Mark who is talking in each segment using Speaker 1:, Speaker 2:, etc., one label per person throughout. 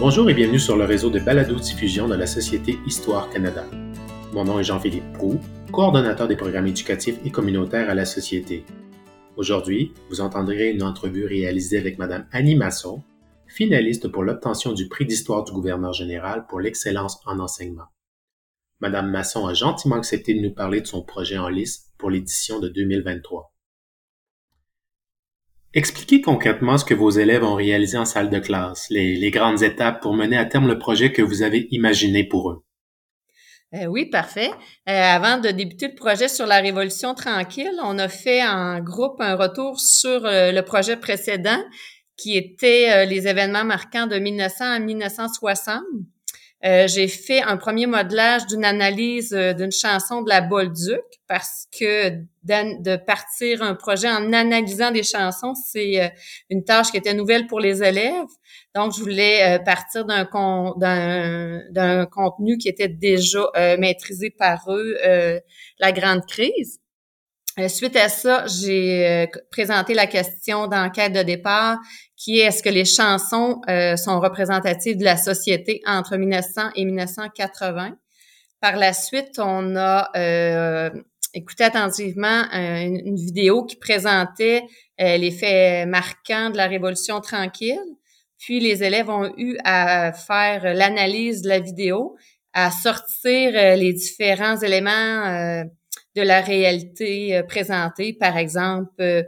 Speaker 1: Bonjour et bienvenue sur le réseau de balado-diffusion de la Société Histoire Canada. Mon nom est Jean-Philippe Prou, coordonnateur des programmes éducatifs et communautaires à la Société. Aujourd'hui, vous entendrez une entrevue réalisée avec Mme Annie Masson, finaliste pour l'obtention du prix d'histoire du gouverneur général pour l'excellence en enseignement. Madame Masson a gentiment accepté de nous parler de son projet en lice pour l'édition de 2023. Expliquez concrètement ce que vos élèves ont réalisé en salle de classe, les, grandes étapes pour mener à terme le projet que vous avez imaginé pour eux.
Speaker 2: Euh, oui, parfait. Euh, avant de débuter le projet sur la Révolution tranquille, on a fait en groupe un retour sur euh, le projet précédent qui était les événements marquants de 1900 à 1960. Euh, j'ai fait un premier modelage d'une analyse euh, d'une chanson de la Bolduc parce que de partir un projet en analysant des chansons, c'est euh, une tâche qui était nouvelle pour les élèves. Donc, je voulais partir d'un d'un contenu qui était déjà maîtrisé par eux, la grande crise. Suite à ça, j'ai présenté la question d'enquête de départ qui est est-ce que les chansons euh, sont représentatives de la société entre 1900 et 1980. Par la suite, on a euh, écouté attentivement euh, une, vidéo qui présentait les faits marquants de la Révolution tranquille. Puis les élèves ont eu à faire l'analyse de la vidéo, à sortir les différents éléments de la réalité présentée, par exemple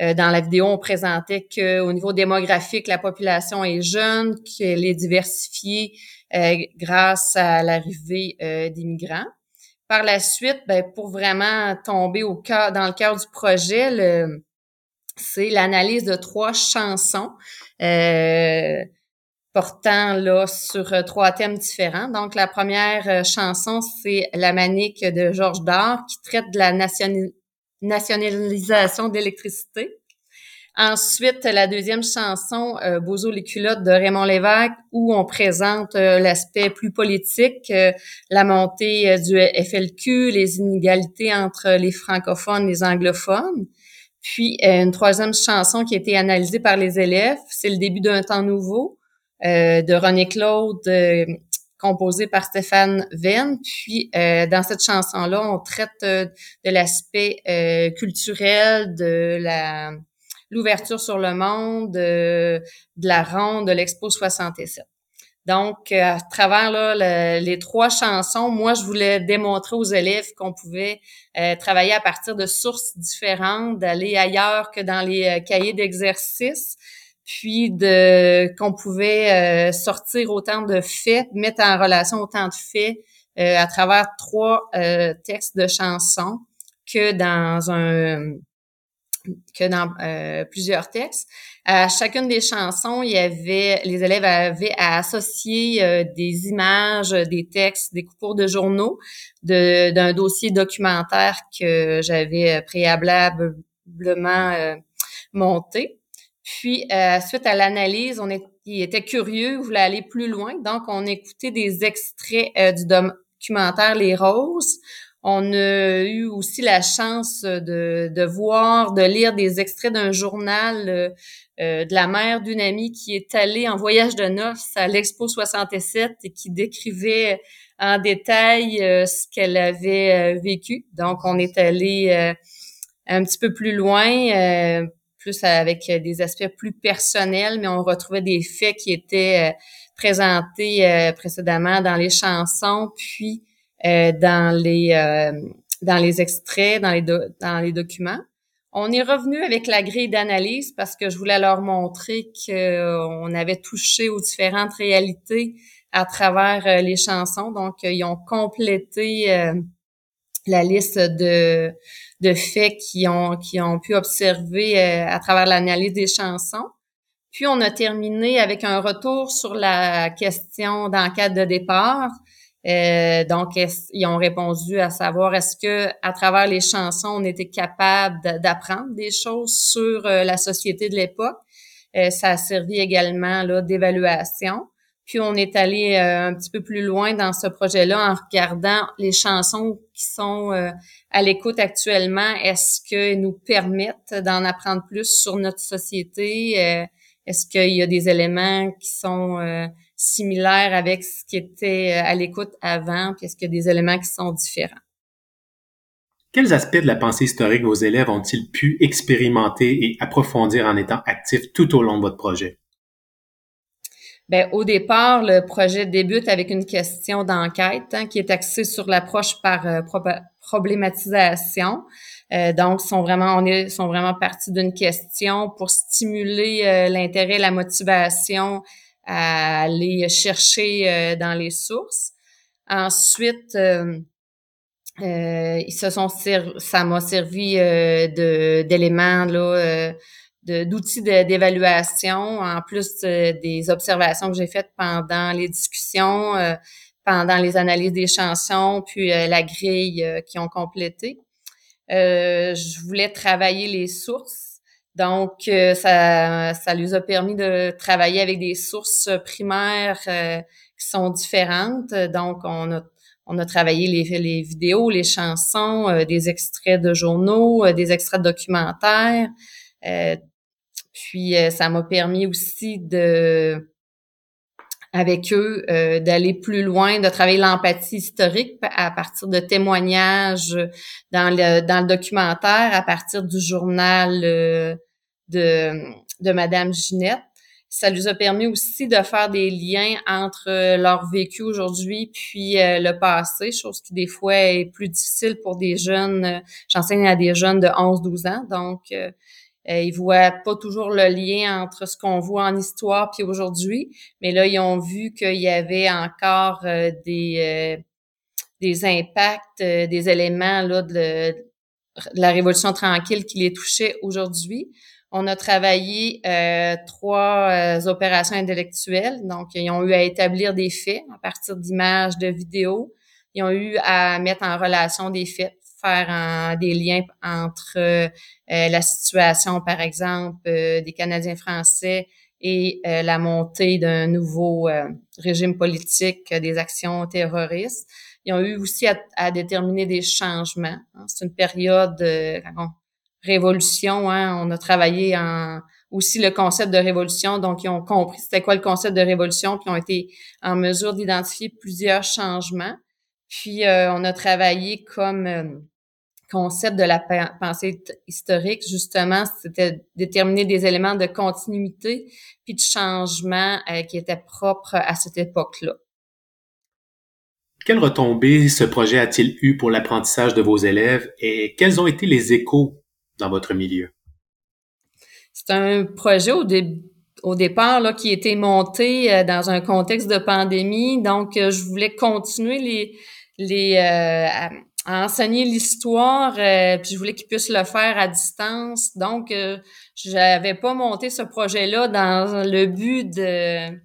Speaker 2: euh, dans la vidéo, on présentait qu'au niveau démographique, la population est jeune, qu'elle est diversifiée euh, grâce à l'arrivée euh, d'immigrants. Par la suite, ben, pour vraiment tomber au cœur, dans le cœur du projet, c'est l'analyse de trois chansons portant là sur trois thèmes différents. Donc, la première chanson, c'est La Manique de Georges Dard, qui traite de la nationalisation d'électricité. Ensuite, la deuxième chanson, euh, Bozo les culottes de Raymond Lévesque, où on présente euh, l'aspect plus politique, euh, la montée euh, du FLQ, les inégalités entre les francophones et les anglophones. Puis, une troisième chanson qui a été analysée par les élèves, c'est le début d'un temps nouveau de René Claude, composé par Stéphane Venn. Puis euh, dans cette chanson-là, on traite euh, de l'aspect euh, culturel, de l'ouverture sur le monde, de, la ronde de l'Expo 67. Donc, à travers là, les trois chansons, moi, je voulais démontrer aux élèves qu'on pouvait travailler à partir de sources différentes, d'aller ailleurs que dans les cahiers d'exercice, puis de qu'on pouvait euh, sortir autant de faits, mettre en relation autant de faits euh, à travers trois euh, textes de chansons que dans un plusieurs textes. À chacune des chansons, il y avait les élèves avaient à associer des images, des textes, des coupures de journaux d'un dossier documentaire que j'avais préalablement monté. Puis, euh, suite à l'analyse, on était curieux, voulait aller plus loin. Donc, on écoutait des extraits euh, du documentaire Les Roses. On a eu aussi la chance de, de voir, de lire des extraits d'un journal euh, euh, de la mère d'une amie qui est allée en voyage de noces à l'Expo 67 et qui décrivait en détail ce qu'elle avait vécu. Donc, on est allé un petit peu plus loin avec euh, des aspects plus personnels, mais on retrouvait des faits qui étaient euh, présentés euh, précédemment dans les chansons, puis dans les dans les extraits, dans les dans les documents. On est revenu avec la grille d'analyse parce que je voulais leur montrer qu'on avait touché aux différentes réalités à travers les chansons. Donc, ils ont complété la liste de de faits qui ont, qui ont pu observer euh, à travers l'analyse des chansons. Puis on a terminé avec un retour sur la question d'enquête de départ. Euh, donc, ils ont répondu à savoir est-ce que à travers les chansons, on était capable d'apprendre des choses sur euh, la société de l'époque? Euh, ça a servi également d'évaluation. Puis on est allé un petit peu plus loin dans ce projet-là en regardant les chansons qui sont à l'écoute actuellement, est-ce qu'ils nous permettent d'en apprendre plus sur notre société? Euh, est-ce qu'il y a des éléments qui sont euh, similaire avec ce qui était à l'écoute avant, puis est-ce qu'il y a des éléments qui sont différents?
Speaker 1: Quels aspects de la pensée historique vos élèves ont-ils pu expérimenter et approfondir en étant actifs tout au long de votre projet?
Speaker 2: Ben, au départ, le projet débute avec une question d'enquête hein, qui est axée sur l'approche par euh, problématisation. Euh, donc, sont vraiment, on est, sont vraiment partis d'une question pour stimuler euh, l'intérêt, la motivation à aller chercher dans les sources. Ensuite, ils se sont ça m'a servi de d'éléments là d'outils d'évaluation, en plus euh, des observations que j'ai faites pendant les discussions, euh, pendant les analyses des chansons, puis euh, la grille qui ont complété. je voulais travailler les sources. Donc, ça, ça lui a permis de travailler avec des sources primaires qui sont différentes. Donc, on a, on a travaillé les, les vidéos, les chansons, des extraits de journaux, des extraits de documentaires. Puis euh, ça m'a permis aussi de avec eux euh, d'aller plus loin, de travailler l'empathie historique à partir de témoignages dans le dans le documentaire, à partir du journal euh, de de Madame Ginette. Ça nous a permis aussi de faire des liens entre leur vécu aujourd'hui puis le passé, chose qui des fois est plus difficile pour des jeunes. J'enseigne à des jeunes de 11-12 ans, donc euh, ils voient pas toujours le lien entre ce qu'on voit en histoire puis aujourd'hui, mais là ils ont vu qu'il y avait encore euh, des euh, des impacts, euh, des éléments là de, la révolution tranquille qui les touchait aujourd'hui. On a travaillé trois opérations intellectuelles, donc ils ont eu à établir des faits à partir d'images, de vidéos. Ils ont eu à mettre en relation des faits faire des liens entre euh, la situation, par exemple, euh, des Canadiens français et euh, la montée d'un nouveau régime politique, des actions terroristes. Ils ont eu aussi à, déterminer des changements. Hein. C'est une période de révolution. Hein. On a travaillé en aussi le concept de révolution. Donc, ils ont compris c'était quoi le concept de révolution, puis ont été en mesure d'identifier plusieurs changements. Puis, euh, on a travaillé comme euh, concept de la pensée historique, justement, c'était déterminer des éléments de continuité puis de changement euh, qui étaient propres à cette époque-là.
Speaker 1: Quelles retombées ce projet a-t-il eu pour l'apprentissage de vos élèves et quels ont été les échos dans votre milieu?
Speaker 2: C'est un projet au début au départ là, qui était monté dans un contexte de pandémie. Donc, je voulais continuer les, les euh, à, enseigner l'histoire, euh, puis je voulais qu'ils puissent le faire à distance. Donc, euh, j'avais pas monté ce projet-là dans le but de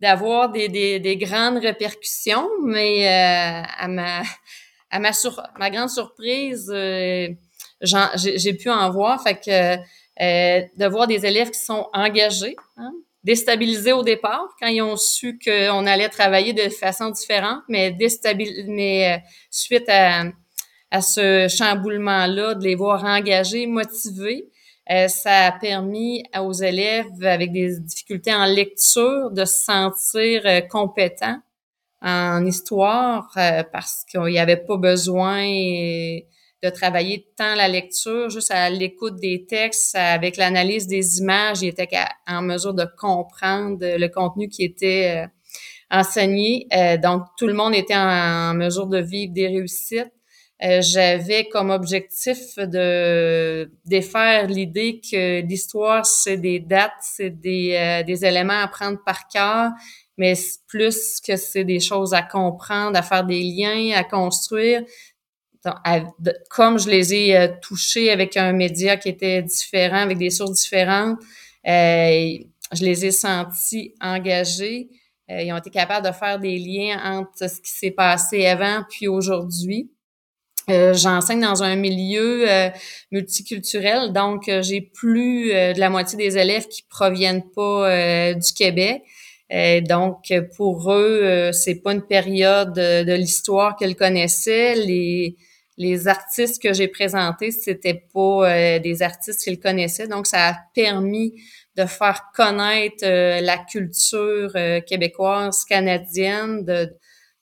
Speaker 2: d'avoir des, des, des, grandes répercussions, mais euh, à ma à ma, sur, ma grande surprise, j'ai pu en voir. Fait que de voir des élèves qui sont engagés, hein, déstabilisés au départ quand ils ont su qu'on allait travailler de façon différente, mais déstabilisés, mais euh, suite à, à ce chamboulement-là, de les voir engagés, motivés, euh, ça a permis aux élèves avec des difficultés en lecture de se sentir euh, compétents en histoire parce qu'il n'y avait pas besoin de travailler tant la lecture, juste à l'écoute des textes, avec l'analyse des images, il était en mesure de comprendre le contenu qui était euh, enseigné. Euh, donc, tout le monde était en, mesure de vivre des réussites. Euh, j'avais comme objectif de défaire l'idée que l'histoire, c'est des dates, c'est des, des éléments à prendre par cœur, mais plus que c'est des choses à comprendre, à faire des liens, à construire comme je les ai euh, touchés avec un média qui était différent, avec des sources différentes, euh, je les ai sentis engagés. Euh, ils ont été capables de faire des liens entre ce qui s'est passé avant puis aujourd'hui. J'enseigne dans un milieu multiculturel, donc j'ai plus de la moitié des élèves qui proviennent pas du Québec. donc pour eux, c'est pas une période de, l'histoire qu'elles connaissaient. Les artistes que j'ai présentés, c'était pas des artistes qu'ils connaissaient, donc ça a permis de faire connaître la culture québécoise, canadienne, de,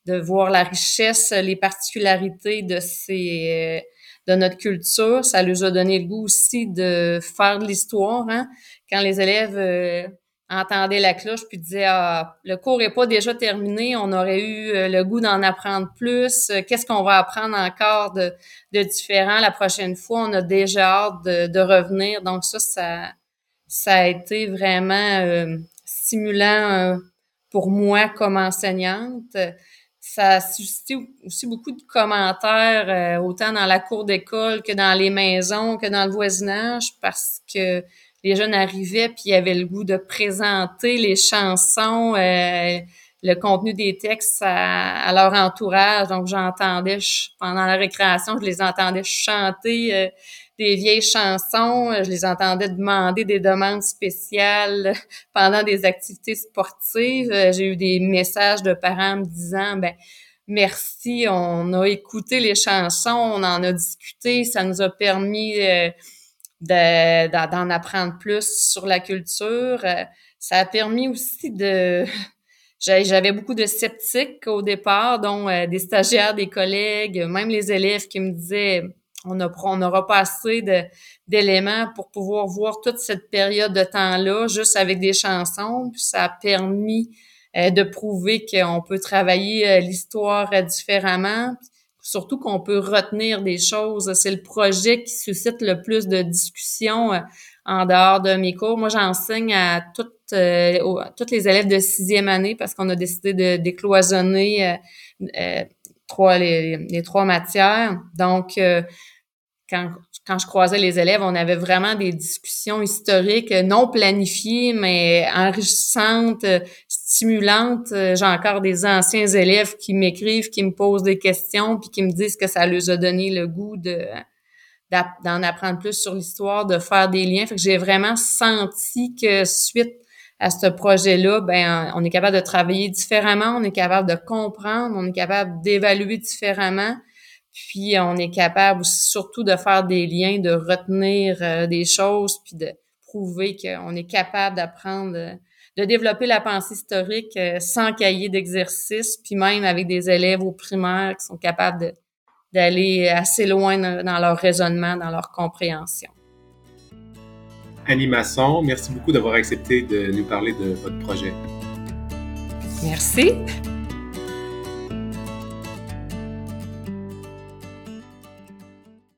Speaker 2: de voir la richesse, les particularités de ces de notre culture. Ça nous a donné le goût aussi de faire de l'histoire. Hein? Quand les élèves euh, entendaient la cloche puis disaient ah, le cours est pas déjà terminé, on aurait eu euh, le goût d'en apprendre plus. Qu'est-ce qu'on va apprendre encore de, de différent la prochaine fois? On a déjà hâte de, revenir. Donc ça, ça, ça a été vraiment euh, stimulant pour moi comme enseignante ça a suscité aussi beaucoup de commentaires, euh, autant dans la cour d'école que dans les maisons, que dans le voisinage, parce que les jeunes arrivaient puis ils avaient le goût de présenter les chansons, euh, le contenu des textes à, leur entourage. Donc j'entendais pendant la récréation, je les entendais chanter euh, des vieilles chansons. Je les entendais demander des demandes spéciales pendant des activités sportives. J'ai eu des messages de parents me disant, ben, merci, on a écouté les chansons, on en a discuté, ça nous a permis euh, d'en apprendre plus sur la culture. Euh, ça a permis aussi de... J'avais beaucoup de sceptiques au départ, dont euh, des stagiaires, des collègues, même les élèves qui me disaient on n'aura pas assez d'éléments pour pouvoir voir toute cette période de temps-là juste avec des chansons. Ça a permis euh, de prouver qu'on peut travailler l'histoire différemment, surtout qu'on peut retenir des choses. C'est le projet qui suscite le plus de discussions en dehors de mes cours. Moi, j'enseigne à toutes, les élèves de sixième année parce qu'on a décidé de décloisonner trois, les, les, trois matières. Donc, quand, quand je croisais les élèves, on avait vraiment des discussions historiques non planifiées, mais enrichissantes, stimulantes. J'ai encore des anciens élèves qui m'écrivent, qui me posent des questions, puis qui me disent que ça leur a donné le goût de d'en apprendre plus sur l'histoire, de faire des liens. Fait que j'ai vraiment senti que suite à ce projet-là, ben on est capable de travailler différemment, on est capable de comprendre, on est capable d'évaluer différemment. Puis on est capable surtout de faire des liens, de retenir euh, des choses, puis de prouver qu'on est capable d'apprendre, euh, de développer la pensée historique euh, sans cahier d'exercice, puis même avec des élèves au primaire qui sont capables d'aller assez loin dans, leur raisonnement, dans leur compréhension.
Speaker 1: Annie Masson, merci beaucoup d'avoir accepté de nous parler de votre projet.
Speaker 2: Merci.